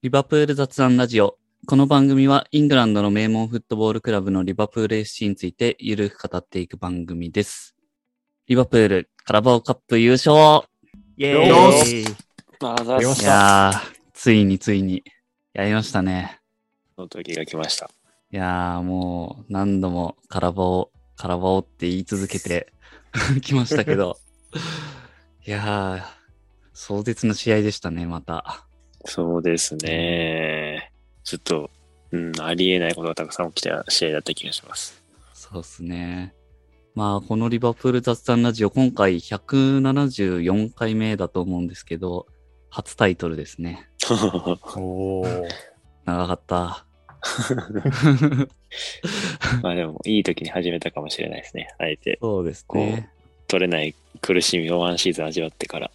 リバプール雑談ラジオ。この番組はイングランドの名門フットボールクラブのリバプール FC についてゆるく語っていく番組です。リバプールカラバオカップ優勝イェよーイしあざっすいやー、ついについにやりましたね。その時が来ました。いやー、もう何度もカラバオ、カラバオって言い続けて きましたけど。いやー、壮絶な試合でしたね、また。そうですね。ちょっと、うん、ありえないことがたくさん起きた試合だった気がします。そうですね。まあ、このリバプール雑談ラジオ、今回174回目だと思うんですけど、初タイトルですね。お ー長かった。まあでも、いい時に始めたかもしれないですね。あえて、そうですね。取れない苦しみをワンシーズン味わってから。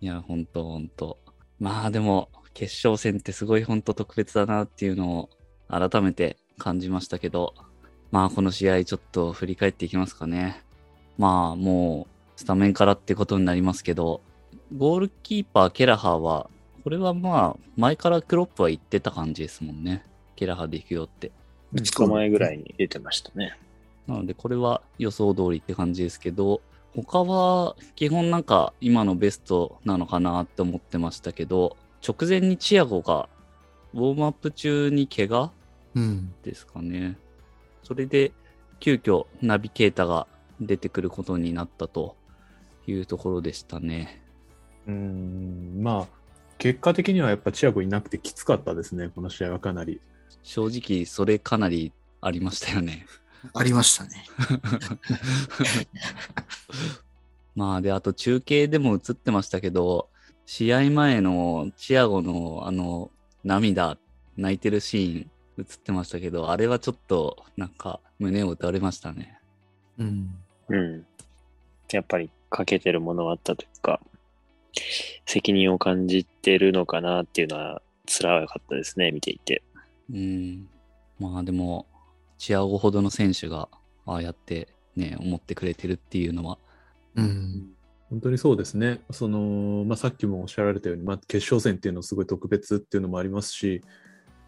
いや、ほんとほんと。まあでも、決勝戦ってすごいほんと特別だなっていうのを改めて感じましたけど、まあこの試合ちょっと振り返っていきますかね。まあもうスタメンからってことになりますけど、ゴールキーパーケラハーは、これはまあ前からクロップは言ってた感じですもんね。ケラハーで行くよって。2日前ぐらいに出てましたね。なので、これは予想通りって感じですけど、他は基本なんか今のベストなのかなって思ってましたけど、直前にチアゴがウォームアップ中に怪我？うん。ですかね。それで急遽ナビゲータが出てくることになったというところでしたね。うーん、まあ、結果的にはやっぱチアゴいなくてきつかったですね、この試合はかなり。正直それかなりありましたよね。ありましたね。まあで、あと中継でも映ってましたけど、試合前のチアゴのあの涙、泣いてるシーン映ってましたけど、あれはちょっとなんか胸を打たれましたね。うん。うん。やっぱり欠けてるものはあったというか、責任を感じてるのかなっていうのは辛かったですね、見ていて。うん。まあでも、チアゴほどの選手がああやってね、思ってくれてるっていうのは、うん。本当にそうですね。その、まあ、さっきもおっしゃられたように、まあ、決勝戦っていうのはすごい特別っていうのもありますし、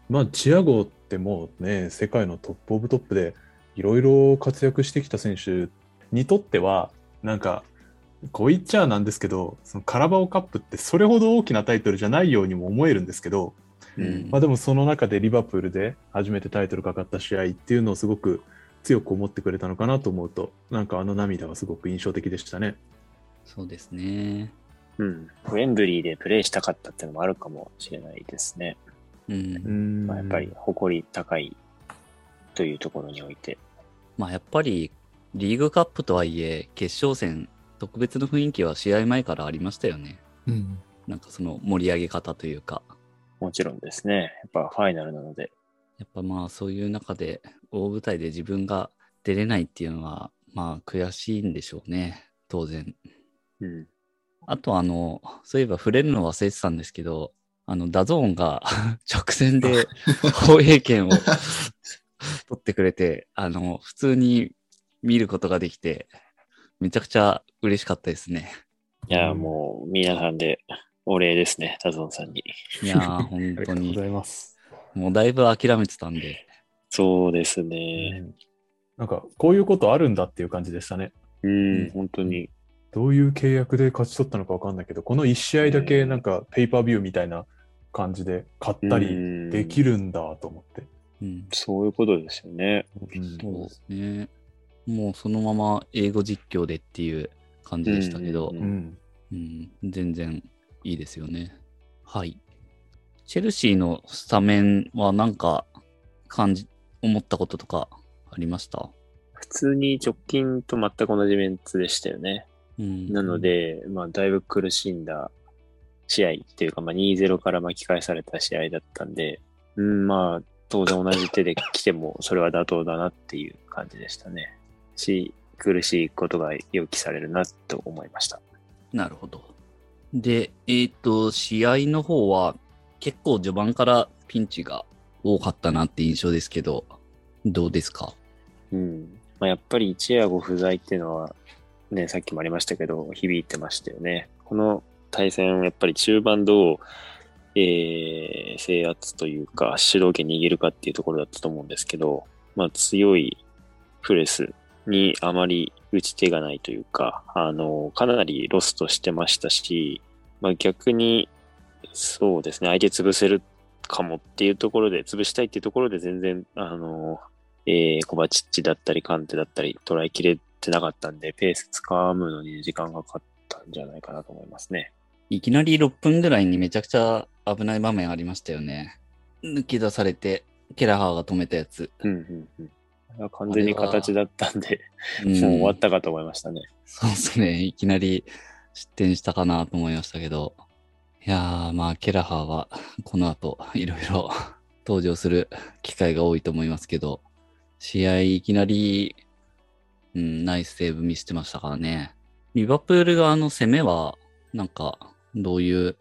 まあ、チアゴってもうね、世界のトップオブトップでいろいろ活躍してきた選手にとっては、なんか、こう言っちゃなんですけど、そのカラバオカップってそれほど大きなタイトルじゃないようにも思えるんですけど、うんまあ、でもその中でリバプールで初めてタイトルかかった試合っていうのをすごく強く思ってくれたのかなと思うと、なんかあの涙はすごく印象的でしたね。そうですね。うん。ウェンブリーでプレーしたかったっていうのもあるかもしれないですね。うん。まあ、やっぱり誇り高いというところにおいて。まあやっぱりリーグカップとはいえ、決勝戦、特別の雰囲気は試合前からありましたよね。うん。なんかその盛り上げ方というか。もちろんですね。やっぱファイナルなので。やっぱまあそういう中で大舞台で自分が出れないっていうのはまあ悔しいんでしょうね。当然。うん。あとあの、そういえば触れるの忘れてたんですけど、あの、 DAZN が 直前で 放映権を取ってくれて、あの、普通に見ることができて、めちゃくちゃ嬉しかったですね。いや、うんもう皆さんでお礼ですね。タゾンさんに。いやー、本当ありがとうごにざ。います。もうだいぶ諦めてたんで。そうですね。うんなんかこういうことあるんだっていう感じでしたね。うん、うん本当に。どういう契約で勝ち取ったのかわかんないけど、この1試合だけなんかペーパービューみたいな感じで買ったりできる。るんだと思って。うん。そういうことですよね。うんそうですね。もうそのまま英語実況でっていう感じでしたけど、うんうんうん、全然いいですよね。はい。チェルシーのスタメンはなんか感じ、思ったこととかありました？普通に直近と全く同じメンツでしたよね。うん。なので、まあ、だいぶ苦しんだ試合っていうか、まあ、2-0から巻き返された試合だったんで、うん、まあ、当然同じ手で来ても、それは妥当だなっていう感じでしたね。し、苦しいことが予期されるなと思いました。なるほど。で、えっ、と、試合の方は結構序盤からピンチが多かったなって印象ですけど、どうですか？うん。まあ、やっぱり一夜後不在っていうのは、ね、さっきもありましたけど、響いてましたよね。この対戦、やっぱり中盤どうえー制圧というか、主導権握るかっていうところだったと思うんですけど、まあ強いプレスにあまり打ち手がないというか、あの、かなりロストしてましたし、まあ逆に、そうですね、相手潰せるかもっていうところで、潰したいっていうところで全然、あの、えー、コバチッチだったり、カンテだったり、捉えきれてなかったんで、ペースつかむのに時間がかかったんじゃないかなと思いますね。いきなり6分ぐらいにめちゃくちゃ危ない場面ありましたよね。抜き出されて、ケラハーが止めたやつ。うんうんうん。完全に形だったんで、う んもう終わったかと思いましたね。そうですね。いきなり失点したかなと思いましたけど。いやー、まあ、ケラハーはこの後いろいろ登場する機会が多いと思いますけど、試合いきなり、うん、ナイスセーブ見せてましたからね。リバプール側の攻めは、なんか、どういう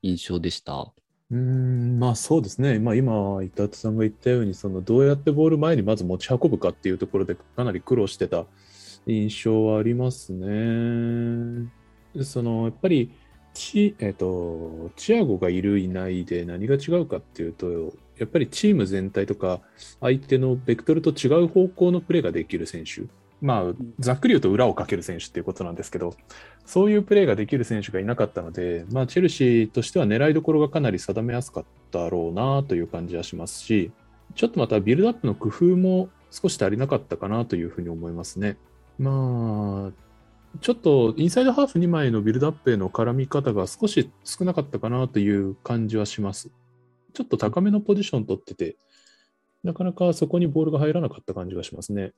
印象でした？うん、まあそうですね。まあ今、伊達さんが言ったように、そのどうやってボール前にまず持ち運ぶかっていうところでかなり苦労してた印象はありますね。その、やっぱり、チ、えっと、チアゴがいるいないで何が違うかっていうと、やっぱりチーム全体とか相手のベクトルと違う方向のプレーができる選手。まあ、ざっくり言うと裏をかける選手っていうことなんですけど、そういうプレーができる選手がいなかったので、まあ、チェルシーとしては狙いどころがかなり定めやすかったろうなという感じはしますし、ちょっとまたビルドアップの工夫も少し足りなかったかなというふうに思いますね。まあ、ちょっとインサイドハーフ2枚のビルドアップへの絡み方が少し少なかったかなという感じはします。ちょっと高めのポジション取ってて、なかなかそこにボールが入らなかった感じがしますね。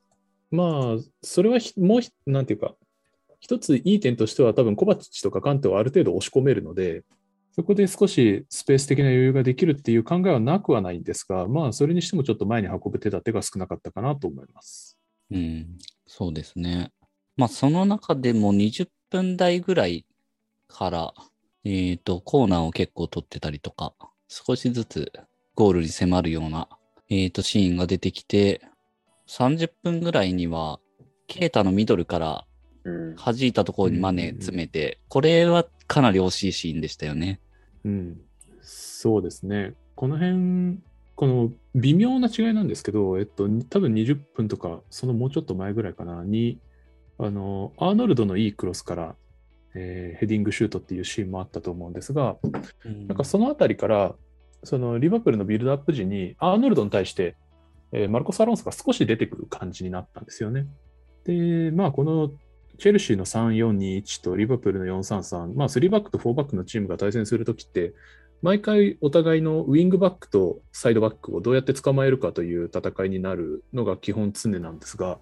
まあ、それはもう、なんていうか、一ついい点としては多分コバチッチとかカンテをある程度押し込めるので、そこで少しスペース的な余裕ができるっていう考えはなくはないんですが、まあそれにしてもちょっと前に運ぶ手立てが少なかったかなと思います。うん、そうですね。まあ、その中でも20分台ぐらいから、えっ、と、コーナーを結構取ってたりとか、少しずつゴールに迫るような、えっ、と、シーンが出てきて、30分ぐらいには、ケータのミドルからうん。弾いたところにマネ詰めて、これはかなり惜しいシーンでしたよね。うん、そうですね。この辺、この微妙な違いなんですけど、えっと、多分20分とか、そのもうちょっと前ぐらいかな、に、あの、アーノルドのいいクロスから、えーヘディングシュートっていうシーンもあったと思うんですが、なんかそのあたりから、そのリバプールのビルドアップ時に、アーノルドに対して、マルコス・アロンソが少し出てくる感じになったんですよね。で、まあ、このチェルシーの3-4-2-1とリバプールの4-3-3、まあ、3バックと4バックのチームが対戦するときって、毎回お互いのウィングバックとサイドバックをどうやって捕まえるかという戦いになるのが基本常なんですが、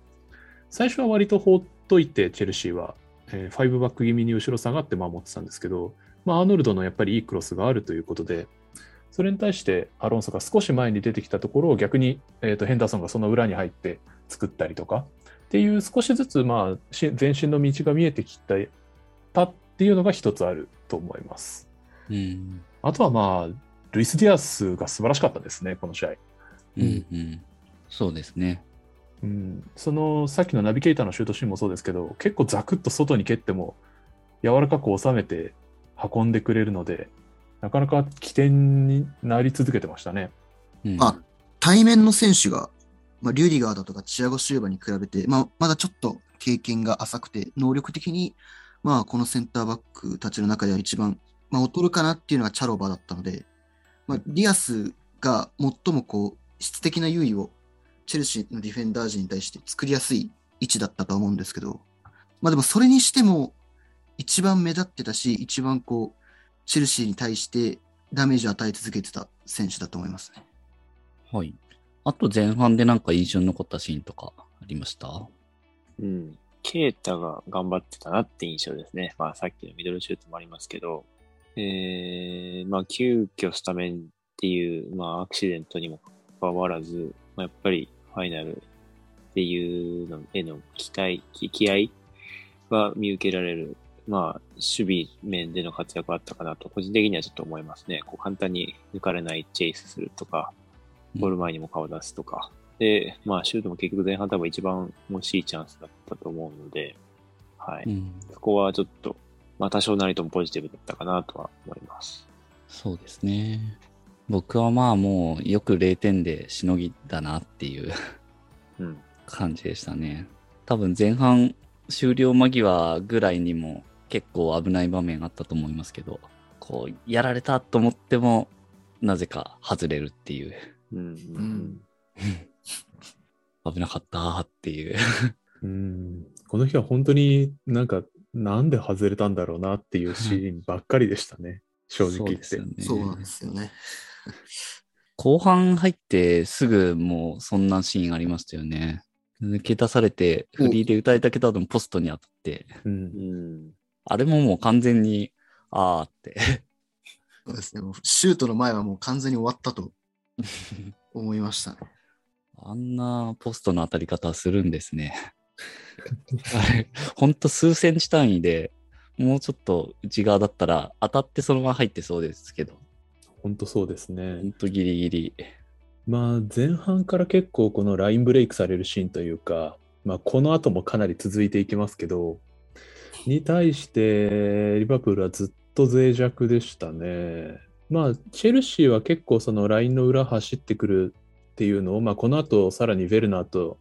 最初は割と放っといて、チェルシーは、えー、5バック気味に後ろ下がって守ってたんですけど、まあ、アーノルドのやっぱりいいクロスがあるということで、それに対してアロンソが少し前に出てきたところを逆に、えー、とヘンダーソンがその裏に入って作ったりとかっていう少しずつまあし前進の道が見えてきたたっていうのが一つあると思います。うん。あとはまあ、ルイス・ディアスが素晴らしかったですね、この試合。うん、うん。そうですね。うん、そのさっきのナビゲーターのシュートシーンもそうですけど、結構ザクッと外に蹴っても柔らかく収めて運んでくれるので、なかなか起点になり続けてましたね。うん、まあ、対面の選手が、まあ、リュディガーだとかチアゴ・シューバに比べて、まあ、まだちょっと経験が浅くて、能力的に、まあ、このセンターバックたちの中では一番、まあ、劣るかなっていうのがチャロバだったので、まあ、ディアスが最もこう、質的な優位をチェルシーのディフェンダー陣に対して作りやすい位置だったと思うんですけど、まあでもそれにしても一番目立ってたし、一番こう、チェルシーに対してダメージを与え続けてた選手だと思いますね。はい。あと前半でなんか印象に残ったシーンとかありました？うん。ケイタが頑張ってたなって印象ですね。まあさっきのミドルシュートもありますけど、えー、まあ急遽スタメンっていう、まあアクシデントにもかかわらず、まあ、やっぱりファイナルっていうのへの期待、気気合が見受けられる、まあ守備面での活躍があったかなと、個人的にはちょっと思いますね。こう簡単に抜かれないチェイスするとか、ゴール前にも顔出すとか、で、まあ、シュートも結局前半多分一番欲しいチャンスだったと思うので、はい。うん。そこはちょっと、まあ、多少なりともポジティブだったかなとは思います。そうですね。僕はまあもうよく0点でしのぎだなっていううん。感じでしたね。多分前半終了間際ぐらいにも結構危ない場面あったと思いますけど、こう、やられたと思っても、なぜか外れるっていう、うん。うん。危なかったーっていう。うん。この日は本当になんか、なんで外れたんだろうなっていうシーンばっかりでしたね。正直言って。そうですよね。そうなんですよね。後半入ってすぐもうそんなシーンありましたよね。抜け出されて、フリーで歌いたけど、でもポストに当たって、うんうん。あれももう完全に、あーって。そうですね。もうシュートの前はもう完全に終わったと 思いましたね。あんなポストの当たり方するんですね。あれ、ほんと数センチ単位で、もうちょっと内側だったら当たってそのまま入ってそうですけど、本当そうですほねん。とギリギリ。まあ前半から結構このラインブレイクされるシーンというか、まあこの後もかなり続いていきますけど、に対してリバプールはずっと脆弱でしたね。まあチェルシーは結構そのラインの裏走ってくるっていうのを、まあこの後さらにヴェルナーと、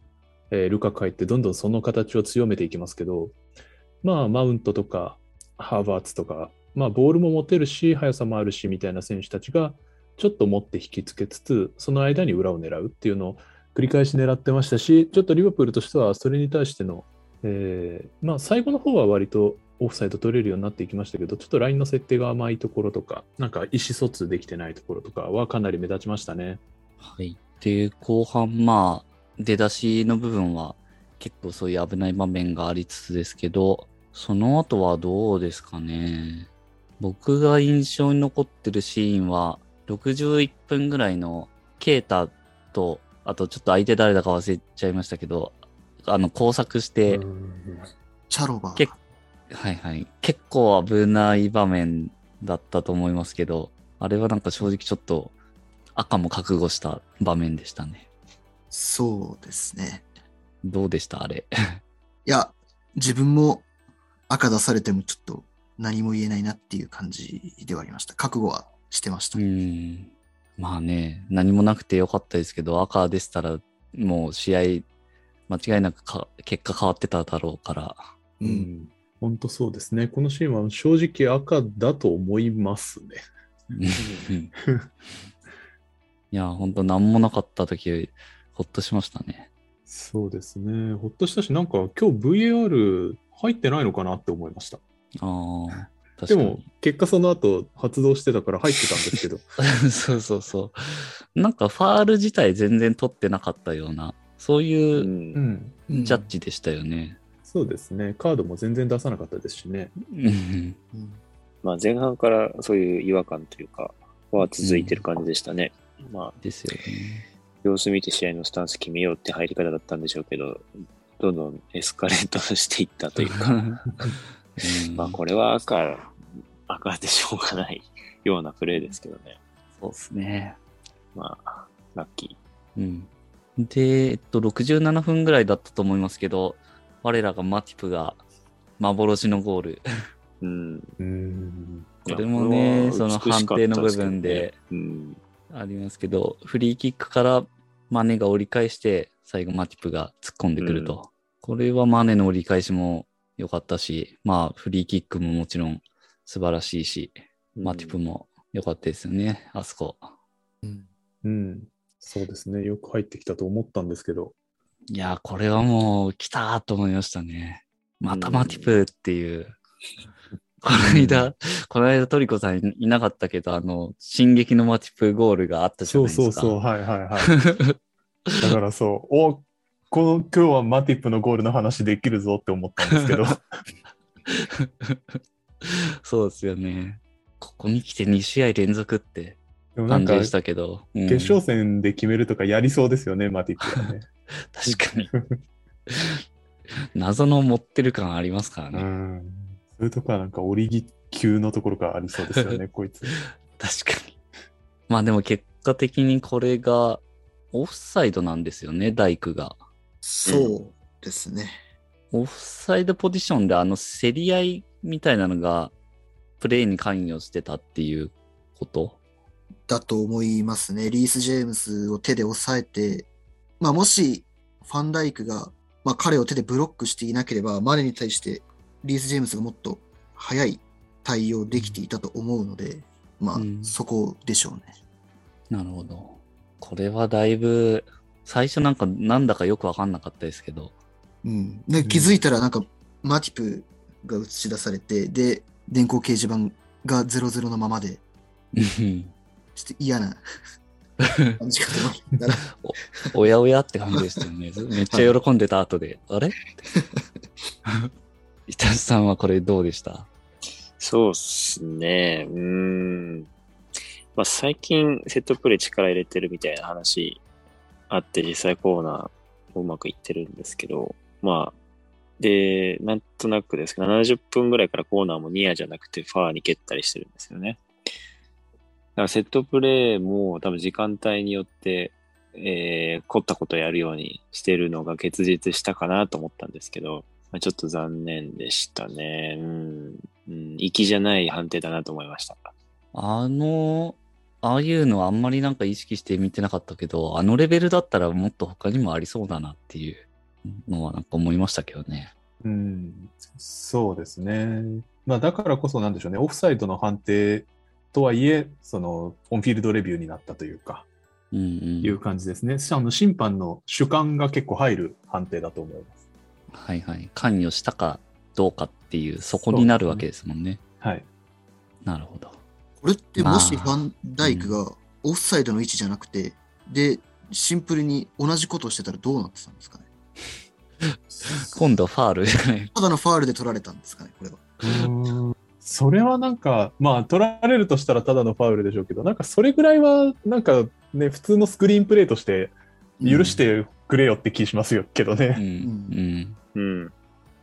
えールカク入ってどんどんその形を強めていきますけど、まあマウントとかハーバーツとか、まあボールも持てるし、速さもあるしみたいな選手たちが、ちょっと持って引きつけつつ、その間に裏を狙うっていうのを繰り返し狙ってましたし、ちょっとリバプールとしてはそれに対しての、えーまあ最後の方は割とオフサイド取れるようになっていきましたけど、ちょっとラインの設定が甘いところとか、なんか意思疎通できてないところとかはかなり目立ちましたね。はい。で、後半、まあ、出だしの部分は結構そういう危ない場面がありつつですけど、その後はどうですかね。僕が印象に残ってるシーンは、61分ぐらいのケータと、あとちょっと相手誰だか忘れちゃいましたけど、あの、工作して、うんチャロバはいはい。結構危ない場面だったと思いますけど、あれはなんか正直ちょっと赤も覚悟した場面でしたね。そうですね。どうでした？あれ。いや、自分も赤出されてもちょっと何も言えないなっていう感じではありました。覚悟はしてました。うん。まあね、何もなくてよかったですけど、赤でしたらもう試合間違いなくか結果変わってただろうから。う。うんん本当そうですね。このシーンは正直赤だと思いますね。うん いや、ほんと何もなかった時、ほっとしましたね。そうですね。ほっとしたし、なんか今日 VAR 入ってないのかなって思いました。ああ、確かに。でも、結果その後発動してたから入ってたんですけど。そうそうそう。なんかファール自体全然取ってなかったような、そうう。いうジャッジでしたよね。そうですね。カードも全然出さなかったですしね。まあ前半からそういう違和感というか、は続いてる感じでしたね。まあ、ですよね。様子見て試合のスタンス決めようって入り方だったんでしょうけど、どんどんエスカレートしていったというか、うん まあこれは赤、赤でしょうがないようなプレーですけどね。そうですね。まあ、ラッキうん。で、えっと、67分ぐらいだったと思いますけど、我らがマティプが幻のゴール。ー。うん。うん。これもねその判定の部分でありますけど、フリーキックからマネが折り返して、最後マティプが突っ込んでくると。これはマネの折り返しも良かったし、まあフリーキックももちろん素晴らしいし、うん。マティプも良かったですよね、あそこ。うんうん。そうですね。よく入ってきたと思ったんですけど。いやー、これはもう来たーと思いましたね。またマティプっていう。この間、この間トリコさんいいなかったけど、あの、進撃のマティプゴールがあったじゃなそいうですか。そうそう。はいはいはい。だからそう、おこの今日はマティップのゴールの話できるぞって思ったんですけど。そうですよね。ここに来て2試合連続ってでもなんか、感じでしたけど。うん決勝戦で決めるとかやりそうですよね、マティップはね。確かに。謎の持ってる感ありますからうね。ん。そういうとこはなんか、折り級のところがありそうですよね、こいつ。確かに。まあでも結果的にこれがオフサイドなんですよね、大工が。そうですね。オフサイドポジションであの競り合いみたいなのがプレーに関与してたっていうことだと思いますね。リース・ジェームスを手で抑えて、まあ、もしファンダイクが、まあ、彼を手でブロックしていなければ、マネに対してリース・ジェームスがもっと早い対応できていたと思うので、まあ、うんそこでしょうね。なるほど。これはだいぶ、最初なんかなんだかよくわかんなかったですけど。うん、で気づいたら、なんか、マティプが映し出されて、で、電光掲示板が00のままで、うんちょっと嫌な 感じかとおやおやって感じでしたよね。めっちゃ喜んでた後で、あれ？伊達さんはこれどうでした？そうっすね。うーん。まあ、最近セットプレー力入れてるみたいな話あって、実際コーナーうまくいってるんですけど、まあ、で、なんとなくですけど、70分ぐらいからコーナーもニアじゃなくてファーに蹴ったりしてるんですよね。だからセットプレーも多分時間帯によって、えー、凝ったことをやるようにしてるのが結実したかなと思ったんですけど、まあ、ちょっと残念でしたね。うん。うん、粋じゃない判定だなと思いました。あの、ああいうのあんまりなんか意識して見てなかったけど、あのレベルだったらもっと他にもありそうだなっていうのはなんか思いましたけどね。うん、そうですね。まあ、だからこそなんでしょうね、オフサイドの判定とはいえ、その、オンフィールドレビューになったというか、うんうん。いう感じですね。あの審判の主観が結構入る判定だと思います。はいはい。関与したかどうかっていう、そこになるわけですもんね。はい。なるほど。これってまあもしファンダイクがオフサイドの位置じゃなくて、で、シンプルに同じことをしてたらどうなってたんですかね？今度はファールじゃない。ただのファールで取られたんですかね、これは。うんそれはなんか、まあ、取られるとしたらただのファウルでしょうけど、なんかそれぐらいは、なんかね、普通のスクリーンプレーとして許してくれよって気しますよけどうん。ね。うん。うん。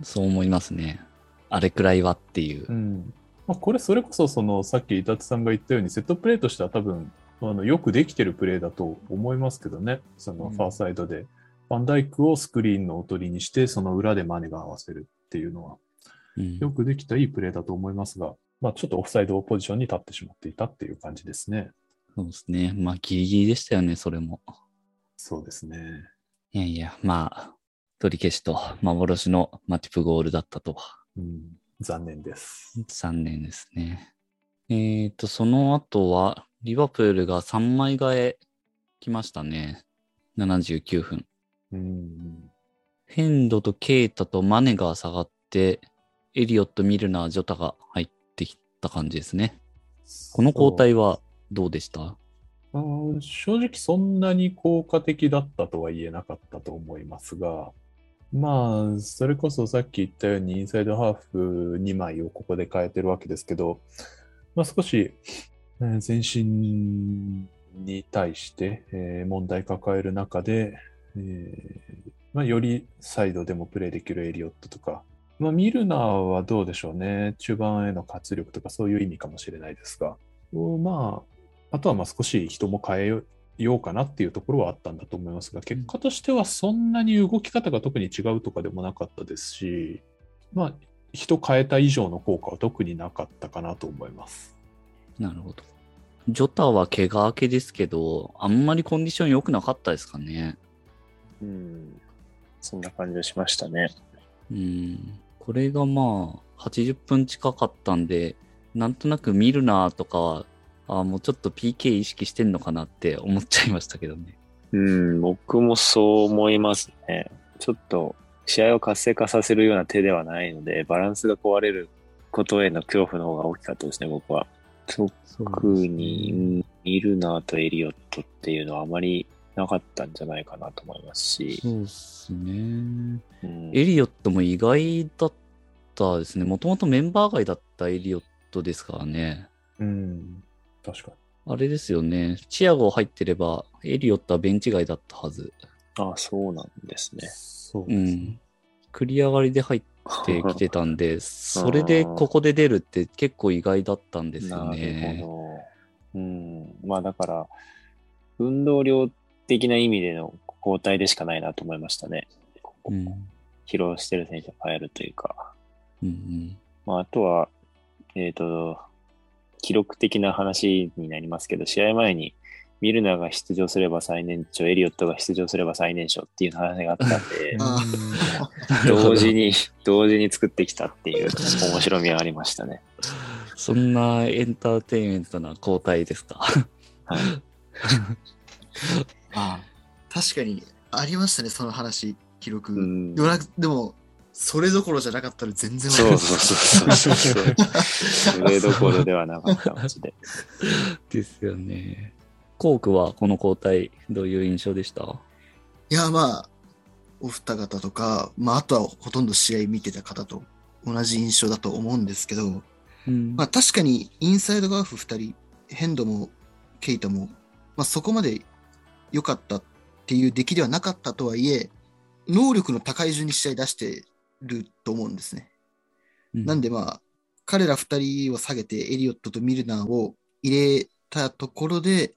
そう思いますね。あれくらいはっていうう。ん。まあ、これ、それこそ、その、さっき伊達さんが言ったように、セットプレーとしては多分、あの、よくできてるプレーだと思いますけどね。その、うんファーサイドで、ファンダイクをスクリーンのおとりにして、その裏でマネが合わせるっていうのは、うんよくできたいいプレーだと思いますが、まあ、ちょっとオフサイドポジションに立ってしまっていたっていう感じですね。そうですね。まあ、ギリギリでしたよね、それも。そうですね。いやいや、まあ、取り消しと幻のマティプゴールだったとは。うん、残念です。残念ですね。えっ、と、その後は、リバプールが3枚替え来ましたね。79分。うん、ヘンドとケイタとマネが下がって、エリオット、ミルナー、ジョタが入ってきた感じですね。この交代はどうでした？あー正直そんなに効果的だったとは言えなかったと思いますが、まあ、それこそさっき言ったようにインサイドハーフ2枚をここで変えてるわけですけど、まあ少し、えー前進に対して、えー問題抱える中で、えーまあ、よりサイドでもプレーできるエリオットとか、まあ、ミルナーはどうでしょうね。中盤への活力とかそういう意味かもしれないですが、おまあ、あとはまあ少し人も変えようかなっていうところはあったんだと思いますが、結果としてはそんなに動き方が特に違うとかでもなかったですし、まあ、人変えた以上の効果は特になかったかなと思います。なるほど。ジョタは怪我明けですけど、あんまりコンディション良くなかったですかね。うん。そんな感じがしましたね。うん。これがまあ、80分近かったんで、なんとなくミルナーとかは、あもうちょっと PK 意識してんのかなって 思っちゃいましたけどね。うん、僕もそう思いますね。ちょっと試合を活性化させるような手ではないので、バランスが壊れることへの恐怖の方が大きかったですね、僕は。特に、うんミルナーとエリオットっていうのはあまりなかったんじゃないかなと思いますし。そうっすね。うんエリオットも意外だったですね。もともとメンバー外だったエリオットですからね。うん、確かあれですよね。チアゴ入ってれば、エリオットはベンチ外だったはず。あそうなんですに。ね。うそうですね。ん。繰り上がりで入ってきてたんで、それでここで出るって結構意外だったんですよなね。るほど。うん。まあだから、運動量的な意味での交代でしかないなと思いましたね。うん。疲労してる選手を変えるというか。うんうん。まああとは、えっ、と、記録的な話になりますけど、試合前にミルナーが出場すれば最年長、エリオットが出場すれば最年少っていう話があったんで、あ同時に、同時に作ってきたっていう面白みはありましたね。そんなエンターテインメントな交代ですか？はい。あ確かにありましたね、その話、記録。うんでもでも、それどころじゃなかったら全然そうそうそうそうそう。それどころではなかった、マジで。ですよね。コークはこの交代、どういう印象でした？いや、まあ、お二方とか、まあ、あとはほとんど試合見てた方と同じ印象だと思うんですけど、うんまあ、確かにインサイドガーフ二人、ヘンドもケイトも、まあ、そこまで良かったっていう出来ではなかったとはいえ、能力の高い順に試合出してると思うんですね。なんでまあ、彼ら二人を下げてエリオットとミルナーを入れたところで、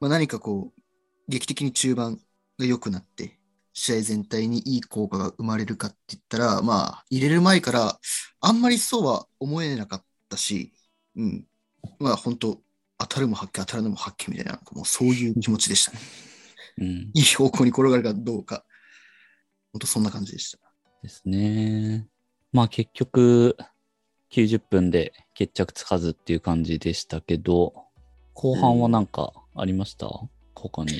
まあ、何かこう、劇的に中盤が良くなって、試合全体にいい効果が生まれるかって言ったら、まあ、入れる前から、あんまりそうは思えなかったし、うん。まあ、本当当たるも発見、当たらぬも発見みたいな、もうそういう気持ちでしたね。うんいい方向に転がるかどうか。本当そんな感じでした。ですね。まあ結局、90分で決着つかずっていう感じでしたけど、後半はなんかありました、他に。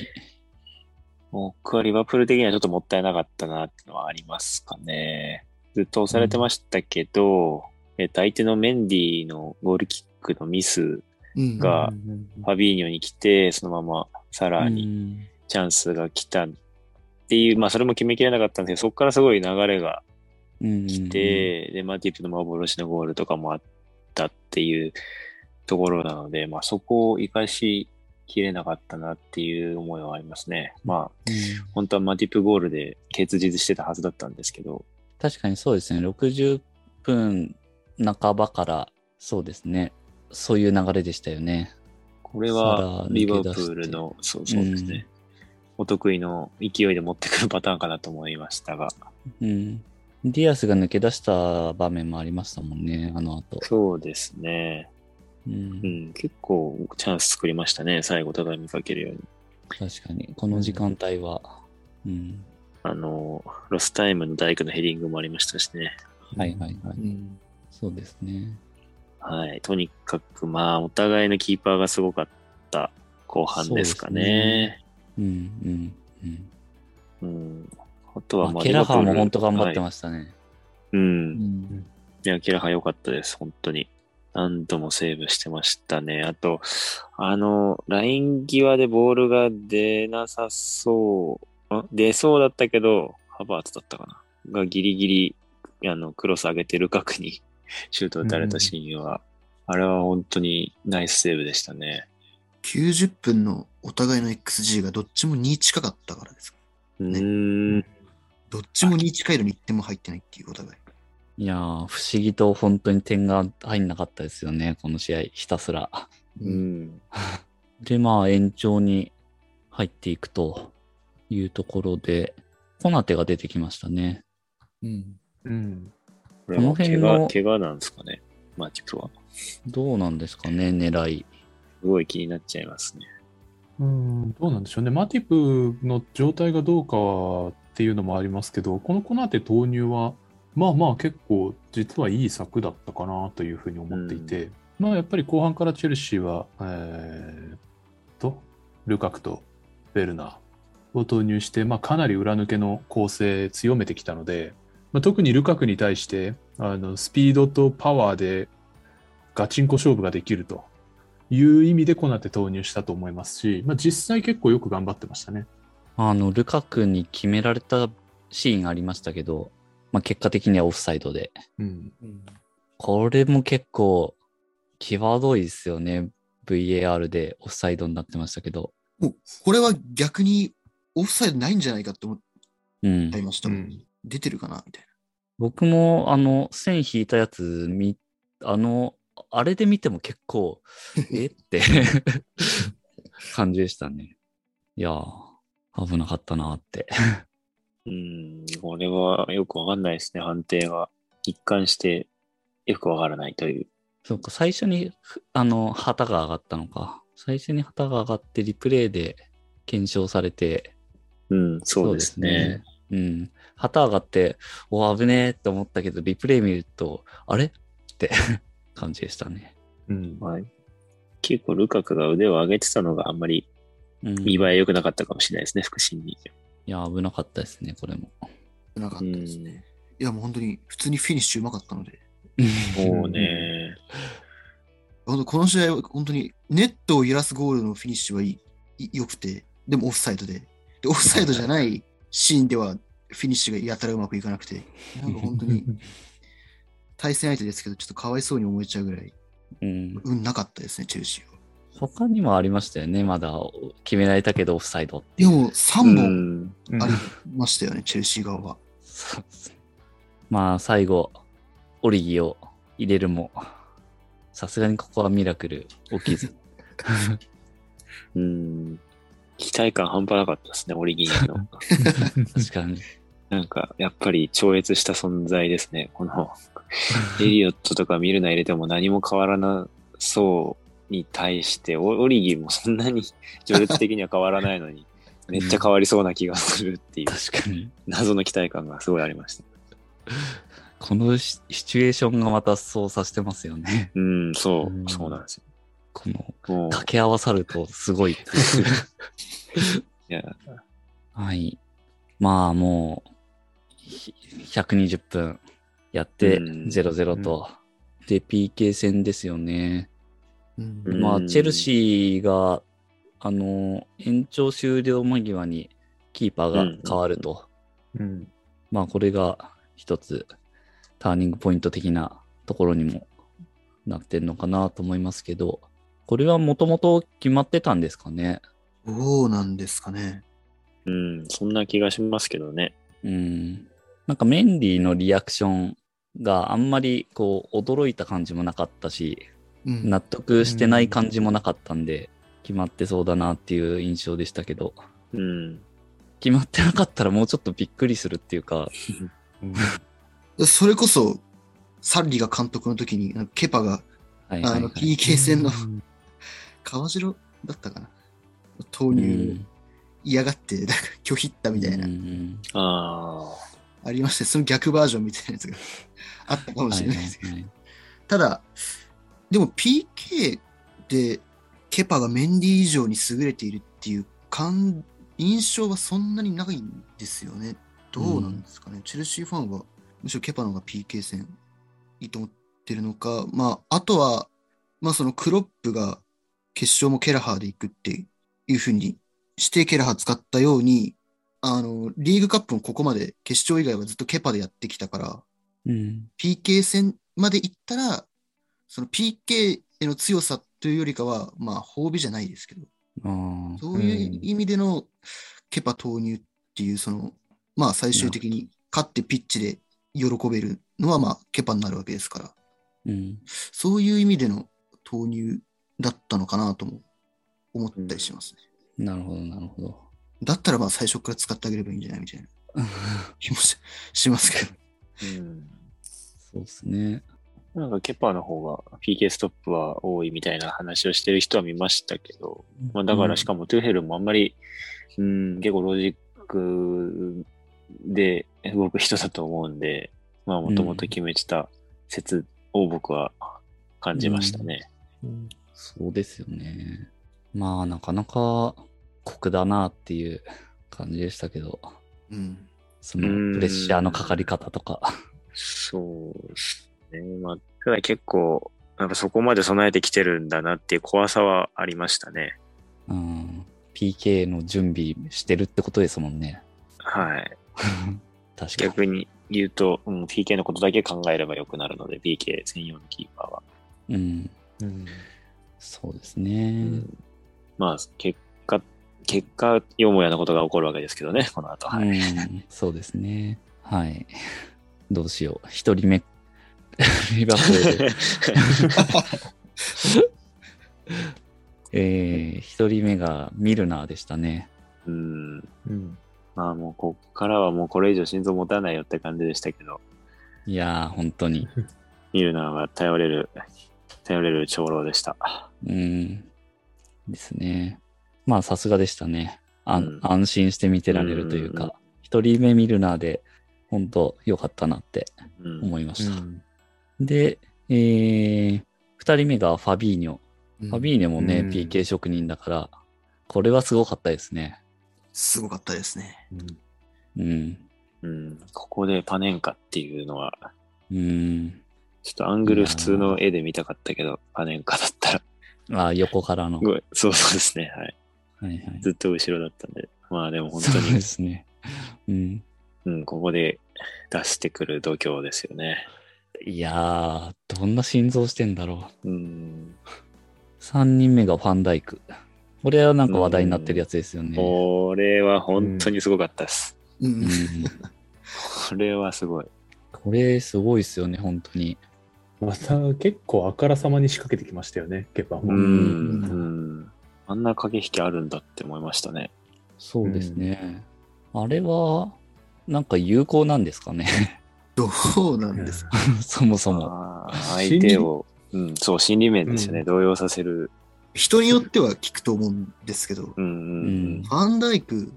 僕はリバプール的にはちょっともったいなかったなっていうのはありますかね。ずっと押されてましたけど、えっと、相手のメンディのゴールキックのミス、うん。がファビーニョに来て、そのままさらうにんチャンスが来たっていう、まあそれも決めきれなかったんですけど、そこからすごい流れがうん来て、で、マティプの幻のゴールとかもあったっていうところなので、まあそこを活かしきれなかったなっていう思いはありますね。まあ、うん本当はマティプゴールで結実してたはずだったんですけど、確かにそうですね。60分半ばから、そうですね。そういう流れでしたよね。これサはラリバプールの、そうそうですね。お得意の勢いで持ってくるパターンかなと思いましたが、うん。ディアスが抜け出した場面もありましたもんね、あの後。そうですね。うんうん、結構チャンス作りましたね、最後、ただ見かけるように。確かに、この時間帯は。うん。あの、ロスタイムのルカクのヘディングもありましたしね。はいはいはい。うんそうですね。はい。とにかく、まあ、お互いのキーパーがすごかった後半ですかね。うんうんうん。うん。あとは、まあ、まあ、ケラハーも本当頑張ってす。ましたね。はいうん。うんいや、ケラハ良かったです、本当に。何度もセーブしてましたね。あと、あの、ライン際でボールが出なさそう、ん出そうだったけど、ハバーツだったかな。がギリギリ、あの、クロス上げてルカクに シュート打たれたシーンは、あれは本当にナイスセーブでしたね。90分のお互いの XG がどっちも2近かったからです。うーん。どっちも2近いのに1点も入ってないっていうお互い。いやー、不思議と本当に点が入んなかったですよね、この試合、ひたすら。うん。で、まあ、延長に入っていくというところで、コナテが出てきましたね。うん。うん。この辺怪の我、怪我なんですかね。マチプは。どうなんですかね、狙い。すごい気になっちゃいますね。うん、どうなんでしょうね。マティプの状態がどうかっていうのもありますけど、このコナテ投入は、まあまあ結構実はいい策だったかなというふうに思っていて、まあやっぱり後半からチェルシーは、えーっと、ルカクとベルナーを投入して、まあかなり裏抜けの構成強めてきたので、まあ、特にルカクに対してあのスピードとパワーでガチンコ勝負ができるという意味でコナテ投入したと思いますし、まあ、実際結構よく頑張ってましたね。あの、ルカクに決められたシーンありましたけど、まあ、結果的にはオフサイドで。うん。これも結構、際どいですよね。VAR でオフサイドになってましたけど。これは逆にオフサイドないんじゃないかって思っうんちゃい。ました。うん出てるかなみたい僕も、あの、線引いたやつ、み、あの、あれで見ても結構、え？って感じでしたね。いやー、危なかったなって。うん、これはよくわかんないですね、判定が。一貫してよくわからないというそうか、最初に、ふあの、旗が上がったのか。最初に旗が上がって、リプレイで検証されて、うん、そうですね。そうですね。うん。旗上がって、お、危ねえって思ったけど、リプレイ見ると、あれ？って感じでしたね。うん。まあ、結構ルカクが腕を上げてたのがあんまりうん、見栄え良くなかったかもしれないですね、腹心に。いや、危なかったですね、これも。なかったですうんね。いや、もう本当に普通にフィニッシュうまかったので、もうね、本当この試合は本当にネットを揺らすゴールのフィニッシュはいいい良くて、でもオフサイドで。で、オフサイドじゃないシーンではフィニッシュがやたらうまくいかなくて、なんか本当に対戦相手ですけど、ちょっとかわいそうに思えちゃうぐらい、うん。運なかったですね、チェルシーは。他にもありましたよね、まだ決められたけどオフサイド。でも3う本ん、うんありましたよね、チェルシー側は。そうですねまあ、最後、オリギを入れるも、さすがにここはミラクル起きず。うん、期待感半端なかったですね、オリギニの。確かに。なんか、やっぱり超越した存在ですね。この、エリオットとかミルナ入れても何も変わらなそうに対して、オオリギもそんなに序列的には変わらないのに、めっちゃ変わりそうな気がするっていう、確かに。謎の期待感がすごいありました。このシシチュエーションがまたそうさせてますよね。うん、そうう、んそうなんですこの、よ。もう、掛け合わさるとすごい。いや、はい。まあ、もう、ひ120分やってうん0-0と。で、PK 戦ですよね。まあ、チェルシーが、あの、延長終了間際にキーパーが変わると。うん。まあ、これが一つ、ターニングポイント的なところにもなってんのかなと思いますけど、これはもともと決まってたんですかね？どうなんですかね。うん、そんな気がしますけどね。うん。なんかメンディーのリアクションがあんまりこう驚いた感じもなかったし、うん納得してない感じもなかったんで、決まってそうだなっていう印象でしたけど、うん。決まってなかったらもうちょっとびっくりするっていうか、それこそ、サッリが監督の時に、ケパが、はいはい、あの、はい。PK 戦の川城だったかな。投入嫌がって、なんか拒否ったみたいな、うんああ。ありまして、その逆バージョンみたいなやつが あったかもしれないですけど。はいはいはいただ、でも PK でケパがメンディ以上に優れているっていう感印象はそんなにないんですよね。どうなんですかね。チェルシーファンはむしろケパの方が PK 戦いいと思ってるのか、まあ、あとは、まあそのクロップが決勝もケラハーで行くっていうふうにしてケラハー使ったように、あの、リーグカップもここまで決勝以外はずっとケパでやってきたから、うん。PK 戦まで行ったら、その PK への強さというよりかは、まあ、褒美じゃないですけど。そういう意味でのケパ投入っていう、その、まあ、最終的に勝ってピッチで喜べるのは、まあ、ケパになるわけですから、うん。そういう意味での投入だったのかなとも思ったりしますね。なるほど、なるほど。だったら、まあ、最初から使ってあげればいいんじゃないみたいな気もししますけど。うん。そうですね。なんかケパの方が PK ストップは多いみたいな話をしてる人は見ましたけど、まあだからしかもトゥーヘルもあんまり、うん、結構ロジックで動く人だと思うんで、まあもともと決めてた説を僕は感じましたね。うんそうですよね。まあ、なかなか酷だなっていう感じでしたけど、うん。そのプレッシャーのかかり方とか。そうですね。まあ、ただ結構、なんかそこまで備えてきてるんだなっていう怖さはありましたね。うん、PK の準備してるってことですもんね。はい。確かに。逆に言うと、うん、PK のことだけ考えればよくなるので、PK 専用のキーパーは。うん、うんそうですね。まあ、結果、結果、よもやなことが起こるわけですけどね、この後。はい。うん、そうですね。はい。どうしよう。一人目、リバプール。えー、一人目がミルナーでしたね。うん。うんまあもう、こっからはもうこれ以上心臓持たないよって感じでしたけど、いやー、本当に。ミルナーは頼れる頼れる長老でした。うん。ですね。まあ、さすがでしたね。あんうん安心して見てられるというか、一人目ミルナーで、本当良かったなってうん。思いました。うんで、えー、二人目がファビーニョ。うんファビーニョもね、うん PK 職人だから、これはすごかったですね。すごかったですね。うんうん。うん。ここでパネンカっていうのは、うん。ちょっとアングル普通の絵で見たかったけど、パネンカだったら、あ、横からの。すごいそうそうですね。はい。はいはい。ずっと後ろだったんで。まあでも本当そうでに、すね。うん。うん、ここで出してくる度胸ですよね。いやー、どんな心臓してんだろう。うん。3人目がファンダイク。これはなんか話題になってるやつですよね。これは本当にすごかったです。う。うんん、これはすごい。これすごいですよね、本当に。また結構あからさまに仕掛けてきましたよね、ケパうも。ん。うん。あんな駆け引きあるんだって思いましたね。そうですね。あれは、なんか有効なんですかね？どうなんですか？そもそも。相手を、うん、そう、心理面ですよね。うん動揺させる。人によっては聞くと思うんですけど、うんうんうんファンダイクに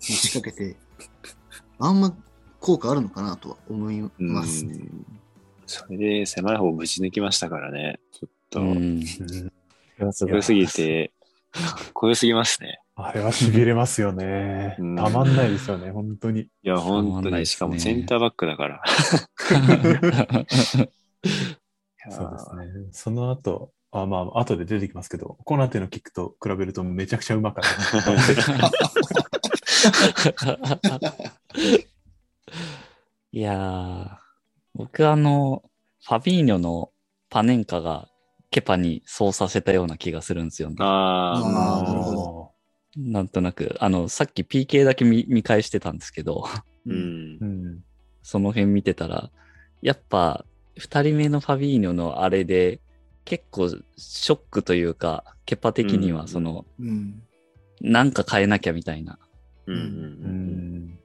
仕掛けて、あんま効果あるのかなとは思いうん。ますね。うんそれで狭い方をぶち抜きましたからね。ちょっと、うん。うん良すぎて、かっこよすぎますね。あれは痺れますよね。うんたまんないですよね、本当に。いや、本当に、しかもセンターバックだから。そうですね。その後、あまあ、後で出てきますけど、コナテのキックと比べるとめちゃくちゃうまかった。いやー、僕あの、ファビーニョのパネンカがケパにそうさせたような気がするんですよね。ああーなるほど。なんとなく、あの、さっき PK だけ見見返してたんですけど、あ、うんう。ん。その辺見てたら、やっぱ、二人目のファビーニョのあれで、結構ショックというか、ケパ的にうんはその、うん。なんか変えなきゃみたいな。っうんううんん。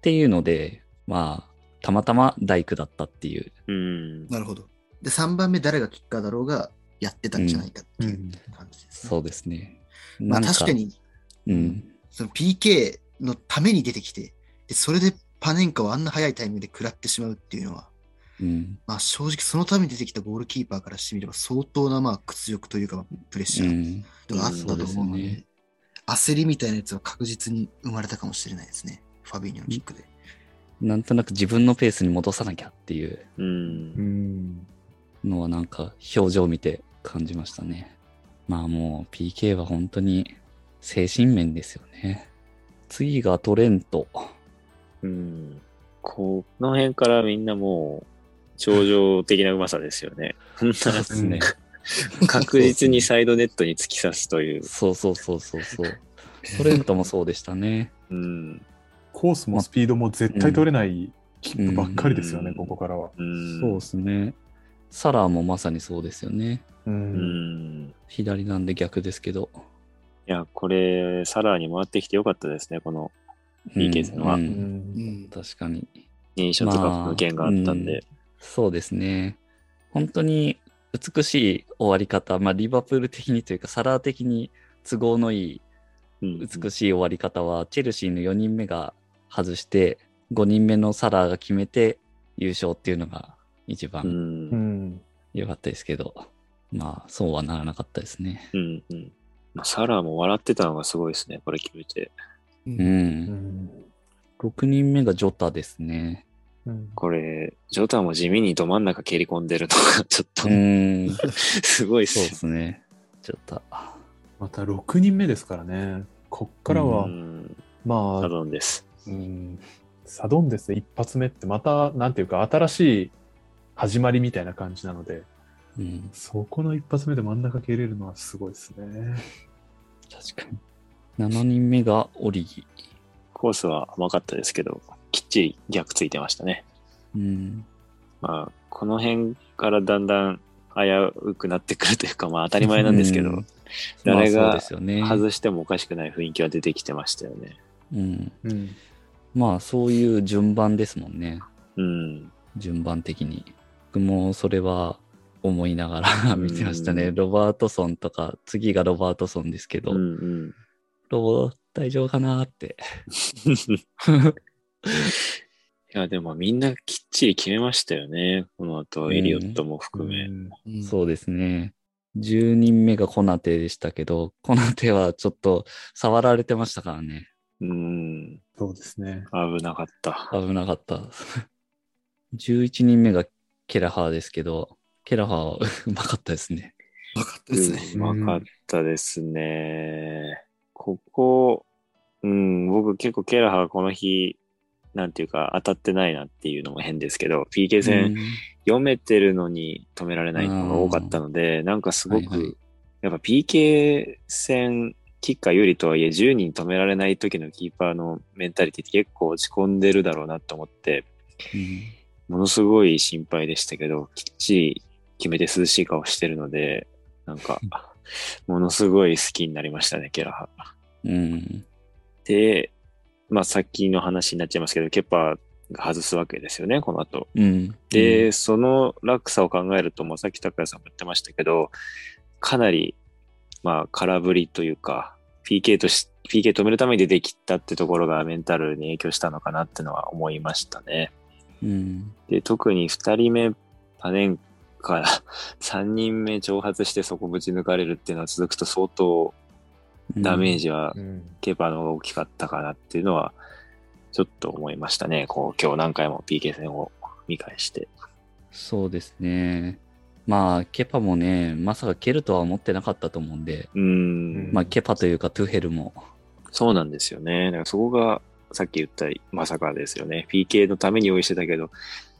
ていうので、まあ、たまたま大工だったっていう。うん。うん。なるほど。で、3番目誰がキッカーだろうがやってたんじゃないかっていう感じですね。そうですね。まあ確かに、うん。その PK のために出てきて、でそれでパネンカをあんな早いタイミングで食らってしまうっていうのは、うん。まあ正直そのために出てきたゴールキーパーからしてみれば相当なまあ屈辱というかプレッシャーうん。があったと思うので、そうですね焦りみたいなやつは確実に生まれたかもしれないですね。ファビーニョのキックで。なんとなく自分のペースに戻さなきゃっていううんう。ん。のはなんか表情を見て感じましたね。まあもう PK は本当に精神面ですよね。次がトレント。うん。この辺からみんなもう、頂上的なうまさですよね。そうですね。確実にサイドネットに突き刺すという。そうそうそうそうそう。トレントもそうでしたね。うん。コースもスピードも絶対取れないキックばっかりですよね、うんここからは。うん。そうですね。サラーもまさにそうですよね。う。うんん。左なんで逆ですけど。いや、これ、サラーに回ってきてよかったですね、この PK 戦は。確かに。認証とか無限があったんで。そうですね。本当に美しい終わり方、まあ、リバプール的にというか、サラー的に都合のいいうん美しい終わり方は、チェルシーの4人目が外して、5人目のサラーが決めて優勝っていうのが一う。番。良かったですけど、まあ、そうはならなかったですね。うん。うん。まあサラーも笑ってたのがすごいですね、これ決めて。う。うんん。6人目がジョタですね。うんこれ、ジョタも地味にど真ん中蹴り込んでるのが、ちょっとう、ーん。すごいっそうすですね。ジョタ。また6人目ですからね。こっからは、うん。まあ、サドンです。うん、サドンですね、一発目ってまた、なんていうか、新しい始まりみたいな感じなので、うん。そこの一発目で真ん中蹴れるのはすごいですね。確かに。7人目がオリギ。コースは甘かったですけど、きっちり逆ついてましたね。うん。まあ、この辺からだんだん危うくなってくるというか、まあ当たり前なんですけど、うん誰がまあそうですよね。外してもおかしくない雰囲気は出てきてましたよね。うん。うん。まあ、そういう順番ですもんね。うん。順番的に。僕もそれは思いながら見てましたね。うんロバートソンとか、次がロバートソンですけど、うんうん。ロボ大丈夫かなって。いや、でもみんなきっちり決めましたよね。この後、エリオットも含め。うんそうですね。10人目がコナテでしたけど、コナテはちょっと触られてましたからね。うん。そうですね。危なかった。危なかった。11人目がケラハーですけど、ケラハーはうまかったですね。分かったですね。うまかったですね。ここ、うん、僕結構ケラハーこの日、なんていうか当たってないなっていうのも変ですけど、PK 戦読めてるのに止められないのが多かったので、なんかすごく、はいはいやっぱ PK 戦、キッカー有利とはいえ10人止められない時のキーパーのメンタリティって結構落ち込んでるだろうなと思って、うんものすごい心配でしたけど、きっちり決めて涼しい顔してるので、なんか、ものすごい好きになりましたね、ケラハ。うん。で、まあさっきの話になっちゃいますけど、ケッパーが外すわけですよね、この後。うん。で、その落差を考えると、もうさっき高谷さんも言ってましたけど、かなり、まあ空振りというか、PK とし、PK 止めるために出てきたってところがメンタルに影響したのかなってのは思いましたね。うん。で、特に2人目、パネンから 3人目挑発してそこぶち抜かれるっていうのは続くと相当ダメージはうんケパの方が大きかったかなっていうのはちょっと思いましたね。こう今日何回も PK 戦を見返して。そうですね。まあ、ケパもね、まさか蹴るとは思ってなかったと思うんで、うーん。まあ、ケパというかトゥヘルも、そうなんですよね。だからそこがさっき言ったまさかですよね。PK のために用意してたけど、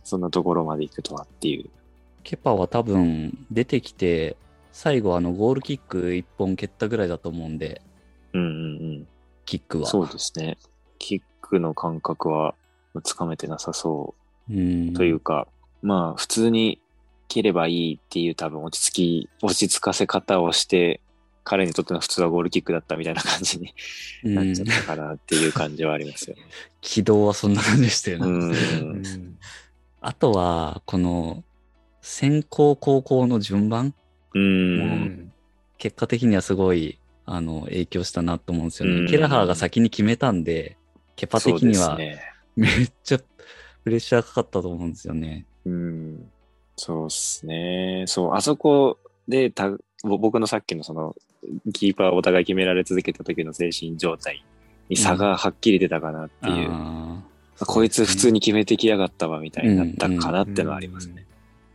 そんなところまで行くとはっていう。ケパは多分出てきて、最後あのゴールキック1本蹴ったぐらいだと思うんで、うんうんうん。キックは。そうですね。キックの感覚はつかめてなさそううん。というか、まあ普通に蹴ればいいっていう多分落ち着き、落ち着かせ方をして、彼にとっての普通はゴールキックだったみたいな感じにうんなっちゃったかなっていう感じはありますよね。軌道はそんな感じでしたよね。うん。うんあとは、この、先行高校の順番？う。うんん結果的にはすごい、あの、影響したなと思うんですよね。うんケラハーが先に決めたんで、ケパ的には。めっちゃプレッシャーかかったと思うんですよね。うん。そうですね。そう、あそこでた、ぼ僕のさっきのその、キーパーお互い決められ続けた時の精神状態に差がはっきり出たかなっていう。あーこいつ普通にに決めてきやがったわみたいになったかなってのはありますね。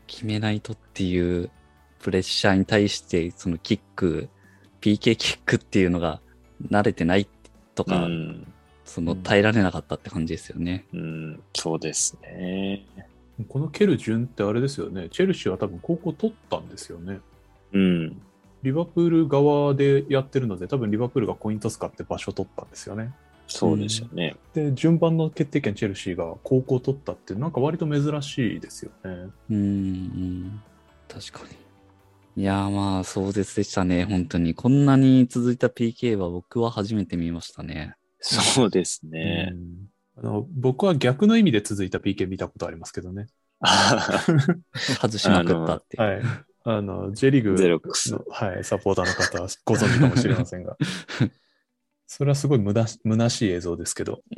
決めないとっていうプレッシャーに対して、そのキック、PK キックっていうのが慣れてないとか、うん。その耐えられなかったって感じですよね。うん、そうですね。この蹴る順ってあれですよね。チェルシーは多分高校取ったんですよね。うん。リバプール側でやってるので、多分リバプールがコイントス使って場所取ったんですよね。そうですよね。で、順番の決定権チェルシーが高校取ったって、なんか割と珍しいですよね。うん、うん。確かに。いやーまあ壮絶でしたね、本当に。こんなに続いた PK は僕は初めて見ましたね。そうですね。うんあの僕は逆の意味で続いた PK 見たことありますけどね。外しまくったっていう。はい。あの、J リーグのゼロックスはい、サポーターの方はご存知かもしれませんが。それはすごいむな虚しい映像ですけど。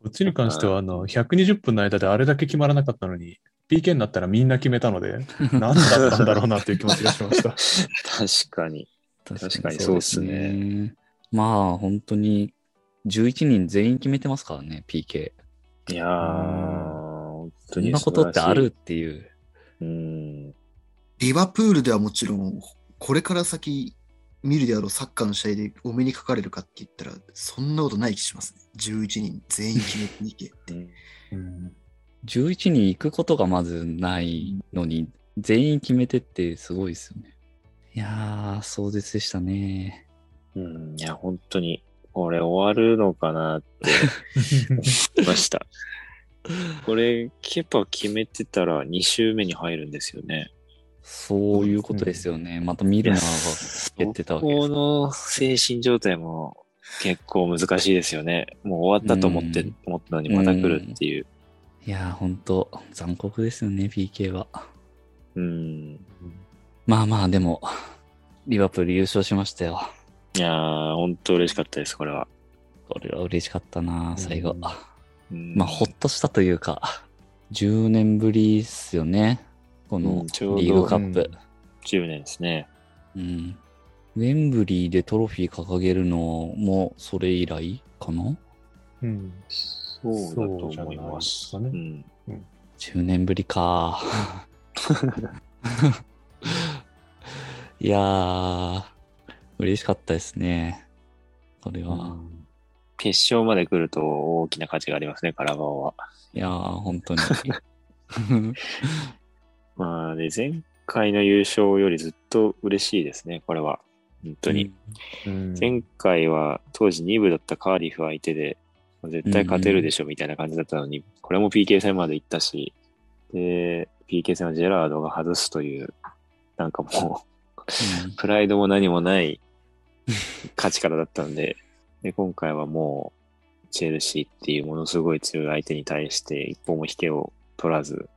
こっちに関しては、あの、120分の間であれだけ決まらなかったのに、PK になったらみんな決めたので、何だったんだろうなっていう気持ちがしました。確かに。確かにそうですね。まあ本当に11人全員決めてますからね、PK。いやー、本当にそんなことってあるっ素ていう。うん。リバプールではもちろん、これから先見るであろうサッカーの試合でお目にかかれるかって言ったら、そんなことない気しますね。11人全員決めていけって。うん11人行くことがまずないのに、全員決めてってすごいですよね。いやー、壮絶でしたね。うん。いや、本当に、これ終わるのかなって思いました。これ、ケパ決めてたら2周目に入るんですよね。そういうことですよね。またミルナーが蹴ってたわけですこ。の精神状態も結構難しいですよね。もう終わったと思って、うん思ったのにまた来るっていう。いいやー、ほんと、残酷ですよね、PK は。うん。まあまあ、でも、リバプール優勝しましたよ。いやー、本当嬉しかったです、これは。これは嬉しかったな、最後。まあ、ほっとしたというか、10年ぶりっすよね。こうのリーグカップ。10年ですね。うん。ウェンブリーでトロフィー掲げるのもそれ以来かな？うん。そうだと思います。そうじゃないですうん。?10 年ぶりか。いやー、嬉しかったですね。これは。決勝まで来ると大きな価値がありますね、カラバオは。いやー、本当に。まあね、前回の優勝よりずっと嬉しいですね、これは。本当に。うん前回は当時2部だったカーディフ相手で、絶対勝てるでしょみたいな感じだったのに、これも PK 戦まで行ったし、で、PK 戦はジェラードが外すという、なんかもう、プライドも何もない勝ち方だったんで、で今回はもう、チェルシーっていうものすごい強い相手に対して一歩も引けを取らず、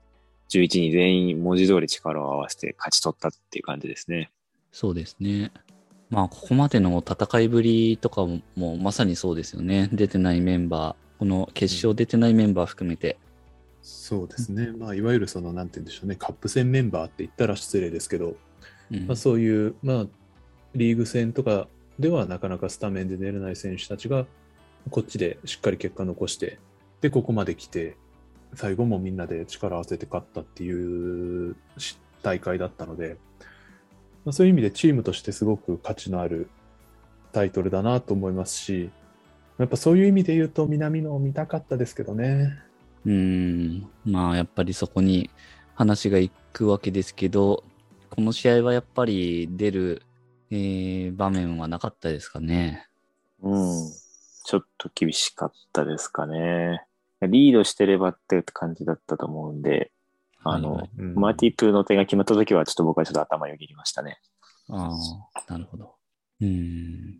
11人全員文字通り力を合わせて勝ち取ったっていう感じですね。そうですね。まあ、ここまでの戦いぶりとかももうまさにそうですよね。出てないメンバー、この決勝出てないメンバー含めて。そうですね。まあ、いわゆるその、なんて言うんでしょうね、カップ戦メンバーって言ったら失礼ですけど、うんまあ、そういう、まあ、リーグ戦とかではなかなかスタメンで出れない選手たちが、こっちでしっかり結果残して、で、ここまで来て、最後もみんなで力を合わせて勝ったっていうし大会だったので、まあ、そういう意味でチームとしてすごく価値のあるタイトルだなと思いますし、やっぱそういう意味で言うと南野を見たかったですけどね。うん。まあ、やっぱりそこに話が行くわけですけど、この試合はやっぱり出る、えー場面はなかったですかね。うん。ちょっと厳しかったですかね。リードしてればって感じだったと思うんで、あの、はいはいうんマーティプーの点が決まった時はちょっと僕はちょっと頭よぎりましたね。ああ、なるほど。うん。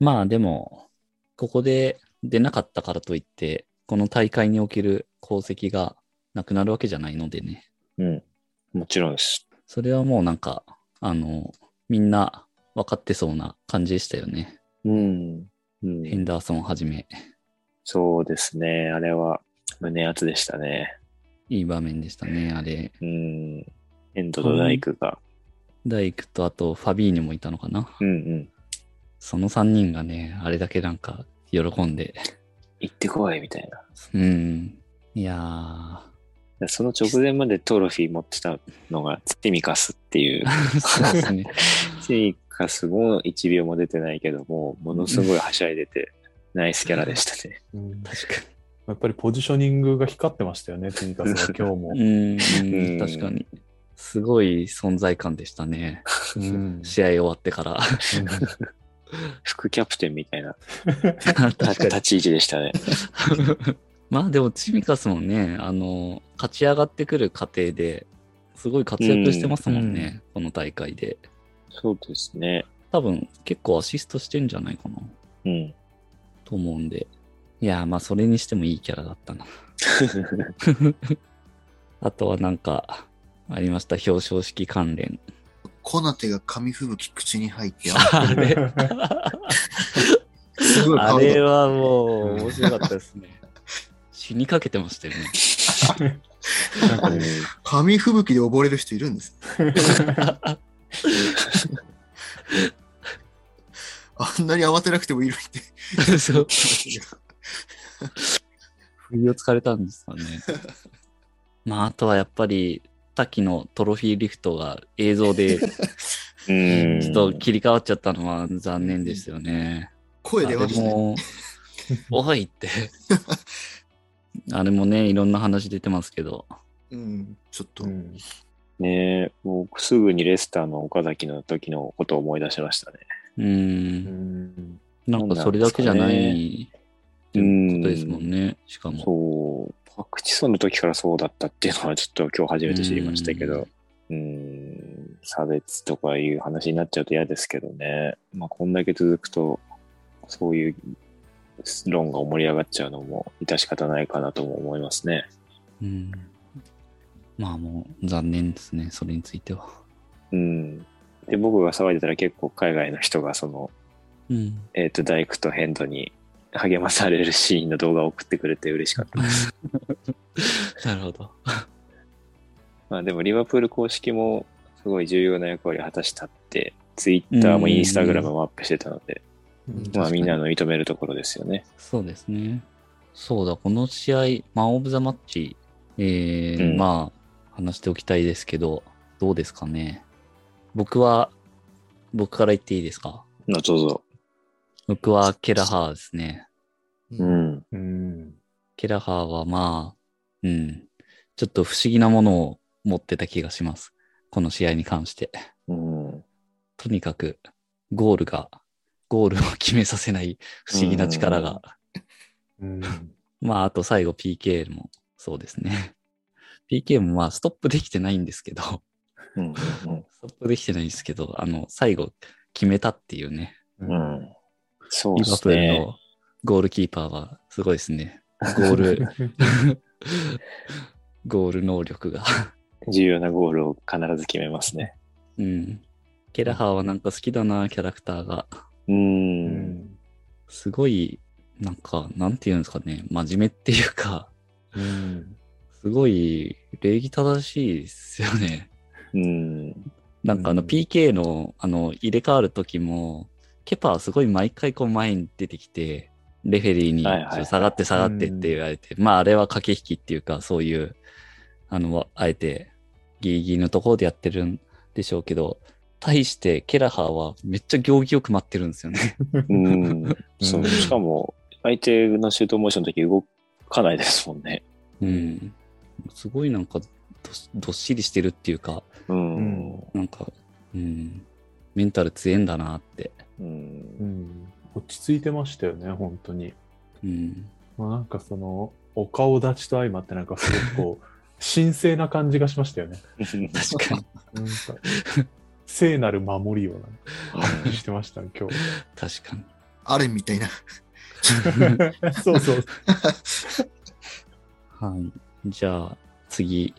まあでも、ここで出なかったからといって、この大会における功績がなくなるわけじゃないのでね。うん。もちろんです。それはもうなんか、あの、みんな分かってそうな感じでしたよね。うん。うんヘンダーソンはじめ、そうですね。あれは胸熱でしたね。いい場面でしたね、あれ。うん。エンドとダイクが。ダイクとあとファビーニョもいたのかな。うんうん。その3人がね、あれだけなんか喜んで。行ってこいみたいな。うん。いやその直前までトロフィー持ってたのがツティミカスっていう。ー、そうですね。ツティミカスも1秒も出てないけども、ものすごいはしゃいでて、ナイスキャラでしたね。うん確かやっぱりポジショニングが光ってましたよね、ティニカスは今日もに。う。ん、うん確かに。すごい存在感でしたね。うん試合終わってから。副キャプテンみたいな 立ち位置でしたね。まあでも、チミカスもね、あの、勝ち上がってくる過程で、すごい活躍してますもんね、この大会で。そうですね。多分、結構アシストしてんじゃないかな、うん。と思うんで。いやー、まあ、それにしてもいいキャラだったな。あとはなんか、ありました、表彰式関連。コナテが紙吹雪口に入って、あれ、すごいあれはもう、面白かったですね。死にかけてましたよね。なんかね紙吹雪で溺れる人いるんです。あんなに慌てなくてもいいのにって。そう。不意をつかれたんですかね。まあ、あとはやっぱり、滝のトロフィーリフトが映像でちうん。ょっと切り替わっちゃったのは残念ですよね。声出ましたね。あれも、おいって。あれもね、いろんな話出てますけど。うん、ちょっと。うんねえ、僕すぐにレスターの岡崎の時のことを思い出しましたね。う。うんんなんかそれだけじゃないっていうことですもんね。しかも。そう。パクチソンの時からそうだったっていうのはちょっと今日初めて知りましたけど。うん、差別とかいう話になっちゃうと嫌ですけどね。まあ、こんだけ続くと、そういう論が盛り上がっちゃうのも致し方ないかなとも思いますね。うん。まあもう残念ですね、それについては。うん。で、僕が騒いでたら結構海外の人がその、うん。えっ、と、ダイクとヘンドに励まされるシーンの動画を送ってくれて嬉しかったです。なるほど。まあでも、リバプール公式もすごい重要な役割を果たしたって、ツイッターもインスタグラムもアップしてたので、まあみんなの認めるところですよね。そうですね。そうだ、この試合、マン・オブ・ザ・マッチ、えーうんまあ、話しておきたいですけど、どうですかね？僕は、僕から言っていいですか？のどうぞ。僕はケラハーですね。うん。うん。ケラハーはまあ、うん、ちょっと不思議なものを持ってた気がします。この試合に関して。うん。とにかく、ゴールが、ゴールを決めさせない不思議な力が。うん。まあ、あと最後 PK もそうですね。PK もまあ、ストップできてないんですけど、うん。うんストップできてないんですけど、あの、最後決めたっていうね。うん。うん。そうリバプールですね。のゴールキーパーはすごいですね。ゴール、ゴール能力が。重要なゴールを必ず決めますね。うん。ケラハーはなんか好きだな、キャラクターが。う。うんん。すごい、なんか、なんていうんですかね、真面目っていうか、うん。すごい礼儀正しいですよね。うん。なんかあのうん PK のあの入れ替わる時も、ケパはすごい毎回こう前に出てきて、レフェリーに下がって下がってって言われて、まああれは駆け引きっていうかそういう、あの、あえてギリギリのところでやってるんでしょうけど、対してケラハーはめっちゃ行儀よく待ってるんですよね。うん。そう。しかも、相手のシュートモーションの時動かないですもんね。うん。すごいなんかどっどっしりしてるっていうか、うん。うんなんか、うん、メンタル強いんだなって。うんうん。落ち着いてましたよね、本当に。うん。まあ、なんかその、お顔立ちと相まって、なんかすごくこう、神聖な感じがしましたよね。確かに。なんか、聖なる守りをなんかしてましたね、今日。確かに。アレンみたいな。そうそう。はい。じゃあ、次、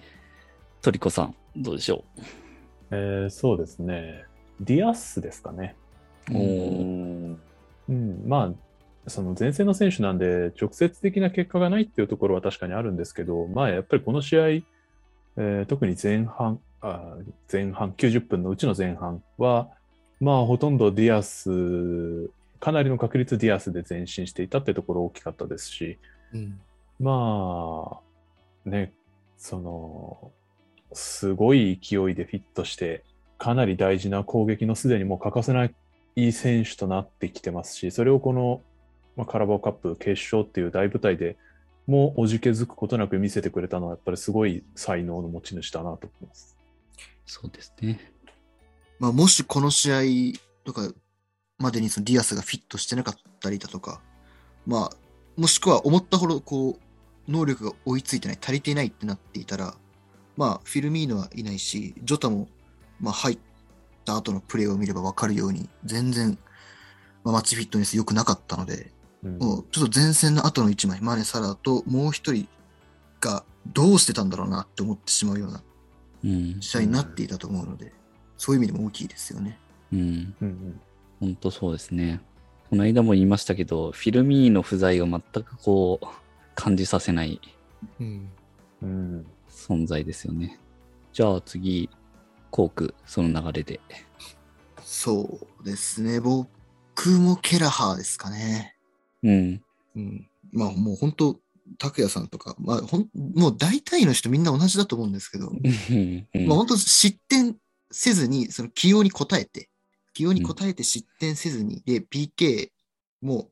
トリコさん、どうでしょえーそうですね。ディアスですかね。うん、まあ、その前線の選手なんで、直接的な結果がないっていうところは確かにあるんですけど、まあ、やっぱりこの試合、えー特に前半あ、前半、90分のうちの前半は、まあ、ほとんどディアス、かなりの確率ディアスで前進していたってところ大きかったですし、うん。まあ、ね、その、すごい勢いでフィットして、かなり大事な攻撃のすでにもう欠かせないいい選手となってきてますし、それをこの、まあ、カラバオカップ決勝っていう大舞台でもうおじけづくことなく見せてくれたのは、やっぱりすごい才能の持ち主だなと思います。そうですね。まあ、もしこの試合とかまでにそのディアスがフィットしてなかったりだとか、まあ、もしくは思ったほどこう能力が追いついてない、足りていないってなっていたら、まあ、フィルミーノはいないし、ジョタも、まあ、入った後のプレーを見れば分かるように、全然、まあ、マッチフィットネス良くなかったので、うんもうちょっと前線の後の1枚、マネ・サラーともう一人がどうしてたんだろうなって思ってしまうようなうん。試合になっていたと思うので、そういう意味でも大きいですよね。うん。うんうん本当そうですね。この間も言いましたけど、フィルミーの不在を全くこう、感じさせないうん。うん存在ですよね。じゃあ次、コーク、その流れで。そうですね。僕もケラハーですかね。うん。うん。まあもう本当、拓也さんとか、まあほん、もう大体の人みんな同じだと思うんですけど、うんまあ本当失点せずに、その起用に応えて、起用に応えて失点せずに、で、PK も、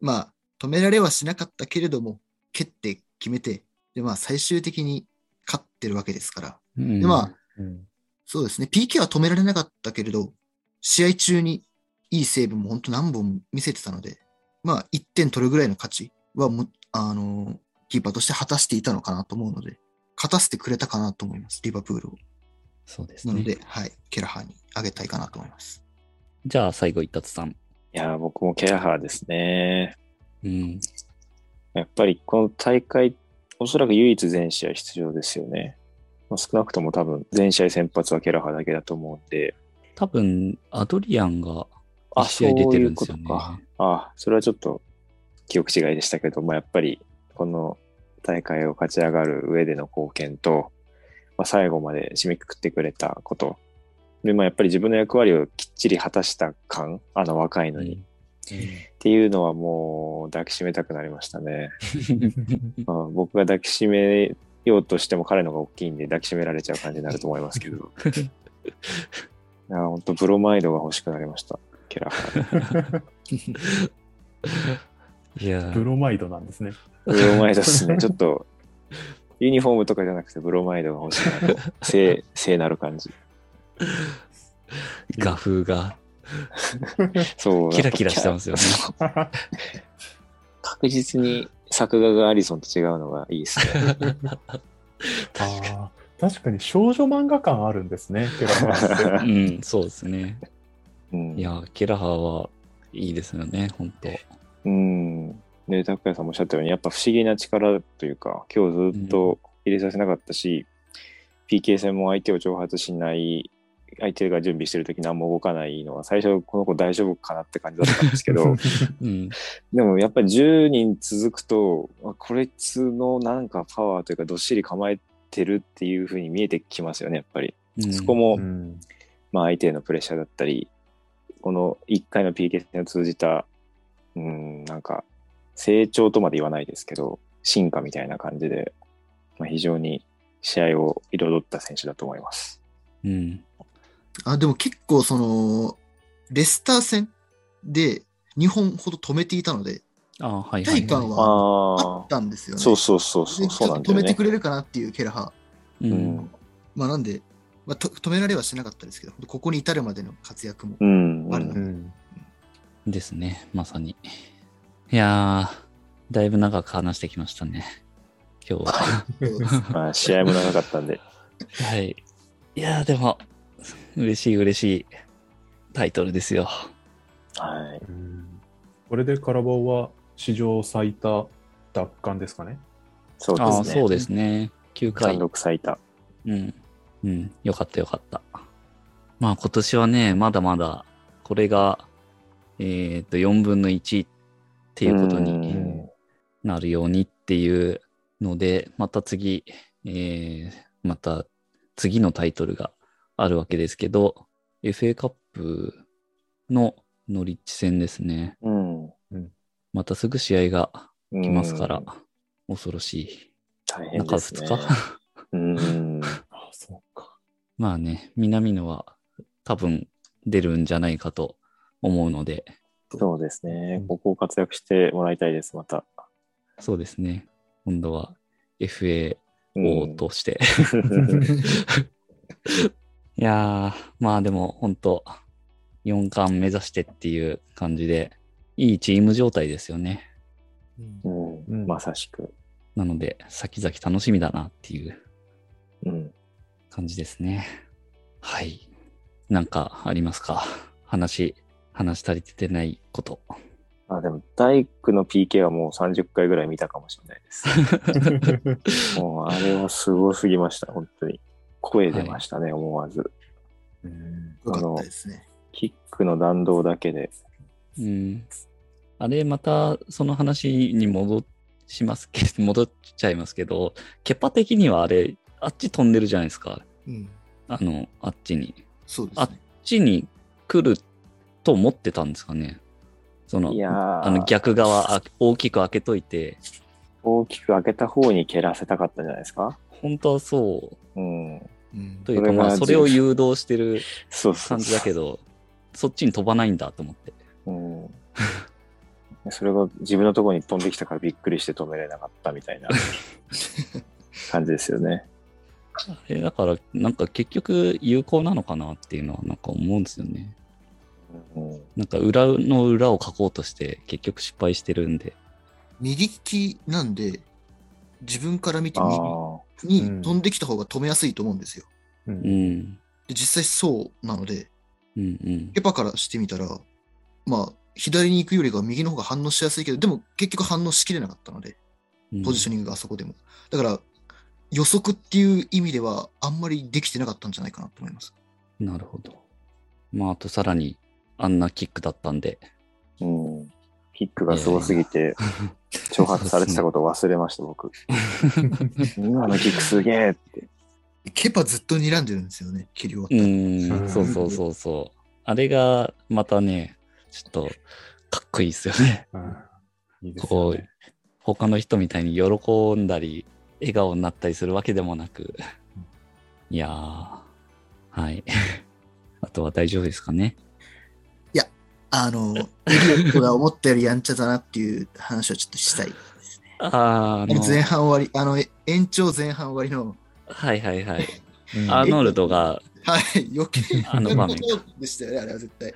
まあ、止められはしなかったけれども、蹴って決めて、で、まあ最終的に勝ってるわけですから。うんで、まあ、うんそうですね。PK は止められなかったけれど、試合中にいいセーブも本当何本見せてたので、まあ1点取るぐらいの価値はも、あのーキーパーとして果たしていたのかなと思うので、勝たせてくれたかなと思います、リバプールを。そうですね。なので、はい、ケラハーにあげたいかなと思います。じゃあ最後、一達さん。いやー、僕もケラハーですね。うん。やっぱりこの大会おそらく唯一全試合出場ですよね。まあ、少なくとも多分全試合先発はケラハだけだと思うんで、多分、アドリアンが試合出てるんですよねそういうことか。あ、それはちょっと記憶違いでしたけど、まあ、やっぱりこの大会を勝ち上がる上での貢献と、まあ、最後まで締めくくってくれたこと。で、まあ、やっぱり自分の役割をきっちり果たした感、あの若いのに。っていうのはもう抱きしめたくなりましたね。ま あ、僕が抱きしめようとしても彼のが大きいんで抱きしめられちゃう感じになると思いますけど。いや、本当ブロマイドが欲しくなりました。ケラハ。いやブロマイドなんですね。ブロマイドですね。ちょっと、ユニフォームとかじゃなくてブロマイドが欲しいなと。聖、聖なる感じ。画風が そう。キラキラしてますよね。確実に作画がアリソンと違うのがいいですね。ああ、確かに少女漫画感あるんですね、ケラハって。うん、そうですね。うんいや、ケラハはいいですよね、本当うん。で、拓也さんもおっしゃったように、やっぱ不思議な力というか、今日ずっと入れさせなかったし、PK 戦も相手を挑発しない、相手が準備してる時何も動かないのは、最初この子大丈夫かなって感じだったんですけど、うん。でもやっぱり10人続くと、あこれつのなんかパワーというかどっしり構えてるっていう風に見えてきますよね、やっぱり。うんそこも、うんまあ相手へのプレッシャーだったり、この1回の PK 戦を通じた、うん、なんか、成長とまで言わないですけど、進化みたいな感じで、まあ、非常に試合を彩った選手だと思います。うん。あ、でも結構その、レスター戦で2本ほど止めていたので、あはいはい、体感ははああったんですよね。そうそうそうそう、止めてく。れるかなっていうケラハ。まあなんで、まあ、と止められはしなかったですけど、ここに至るまでの活躍も。うん。あるなうんですね、まさに。いやー、だいぶ長く話してきましたね。今日は。まあ、試合も長かったんで。はい。いやー、でも、嬉しい嬉しいタイトルですよ。はい。うんこれでカラバオは史上最多奪還ですかね？そうああ、ですね。そうですね。9回単。独最多。うん。うん。よかったよかった。まあ今年はね、まだまだ、これが、えっ、と、4分の1っていうことうにんなるようにっていうので、また次、えー、また次のタイトルがあるわけですけど、FA カップのノリッチ戦ですね。うん。またすぐ試合がうん来ますから、恐ろしい。大変中ですね。2日？うん。あそうか。まあね、南野は多分出るんじゃないかと思うので、そうですね。ここを活躍してもらいたいです、また。そうですね。今度は FA うん王として。いやー、まあでも本当4冠目指してっていう感じで、いいチーム状態ですよね。うんうんまさしく。なので、先々楽しみだなっていううん。感じですね。はい。なんかありますか？話、話足りててないこと。あ、でも、大工の PK はもう30回ぐらい見たかもしれないです。もう、あれはすごすぎました、本当に。声出ましたね、思わず。うんよかったですね。キックの弾道だけで。うん。あれ、またその話に戻しますけど、戻っちゃいますけど、ケパ的にはあれ、あっち飛んでるじゃないですか。うん。あの、あっちに。そうですね。あっちに来ると思ってたんですかね。そのい、やーあの逆側あ大きく開けといて、大きく開けた方に蹴らせたかったんじゃないですか？本当はそううん。うんというか、それがまあ、それを誘導してる感じだけど、そっちに飛ばないんだと思って。うん。それが自分のところに飛んできたからびっくりして止めれなかったみたいな 感じですよね。あれだから、なんか結局有効なのかなっていうのはなんか思うんですよね。うん。なんか裏の裏を書こうとして結局失敗してるんで。右利きなんで、自分から見て。に飛んできた方が止めやすいと思うんですよ。ううんん。で実際そうなので、うんうん。ケパからしてみたら、まあ、左に行くよりかは右の方が反応しやすいけど、でも結局反応しきれなかったので、うんポジショニングがあそこでも。だから、予測っていう意味では、あんまりできてなかったんじゃないかなと思います。なるほど。まあ、あとさらに、あんなキックだったんで。うん。キックがすごすぎて、挑発されてたことを忘れました、僕。今のキックすげえって。ケパずっと睨んでるんですよね、切り終わっうた。ーん、そうそうそうそう。あれが、またね、ちょっと、かっこいいですよね。こう。他の人みたいに喜んだり、笑顔になったりするわけでもなく。いやー、はい。あとは大丈夫ですかね。あの、エリオットが思ったよりやんちゃだなっていう話をちょっとしたい。あーあの、前半終わり、あの、え延長前半終わりの、はいはいはい。うんアーノルドが、はい、余計あの場面でしたよね、あれは絶対。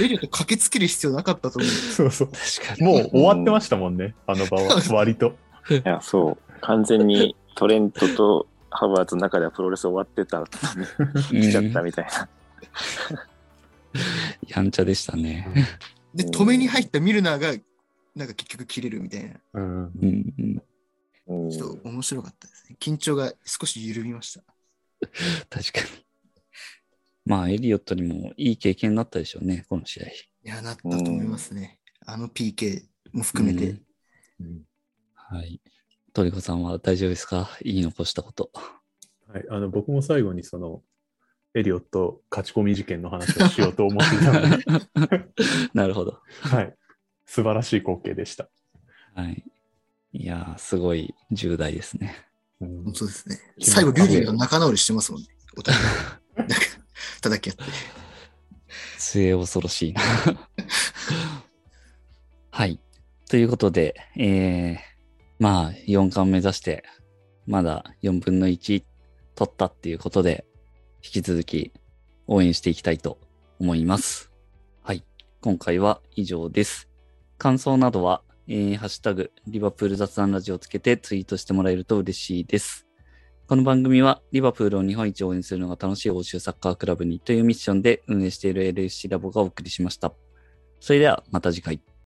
エリオット駆けつける必要なかったと思う。そうそう。確かに。もう終わってましたもんね、あの場は、割と。いや、そう。完全にトレントとハバーツの中ではプロレス終わってた 来ちゃったみたいな。やんちゃでしたね。で、止めに入ったミルナーが、なんか結局切れるみたいな。うん。うんちょっと面白かったですね。緊張が少し緩みました。確かに。まあ、エリオットにもいい経験になったでしょうね、この試合。いや、なったと思いますね。あの PK も含めて。はい。トリコさんは大丈夫ですか？言い残したこと。はい、あの僕も最後にそのエリオット勝ち込み事件の話をしようと思っていたので、なるほど。はい、素晴らしい光景でした。はい。いやー、すごい重大ですね。うん本当ですね。最後、リュウディが仲直りしてますもんね。お互い。なんか、叩き合って。末恐ろしいな。はい。ということで、えー、まあ、4冠目指して、まだ4分の1取ったっていうことで、引き続き応援していきたいと思います。はい。今回は以上です。感想などは、えー、ハッシュタグ、リバプール雑談ラジオをつけてツイートしてもらえると嬉しいです。この番組は、リバプールを日本一応援するのが楽しい欧州サッカークラブにというミッションで運営している LFC ラボがお送りしました。それではまた次回。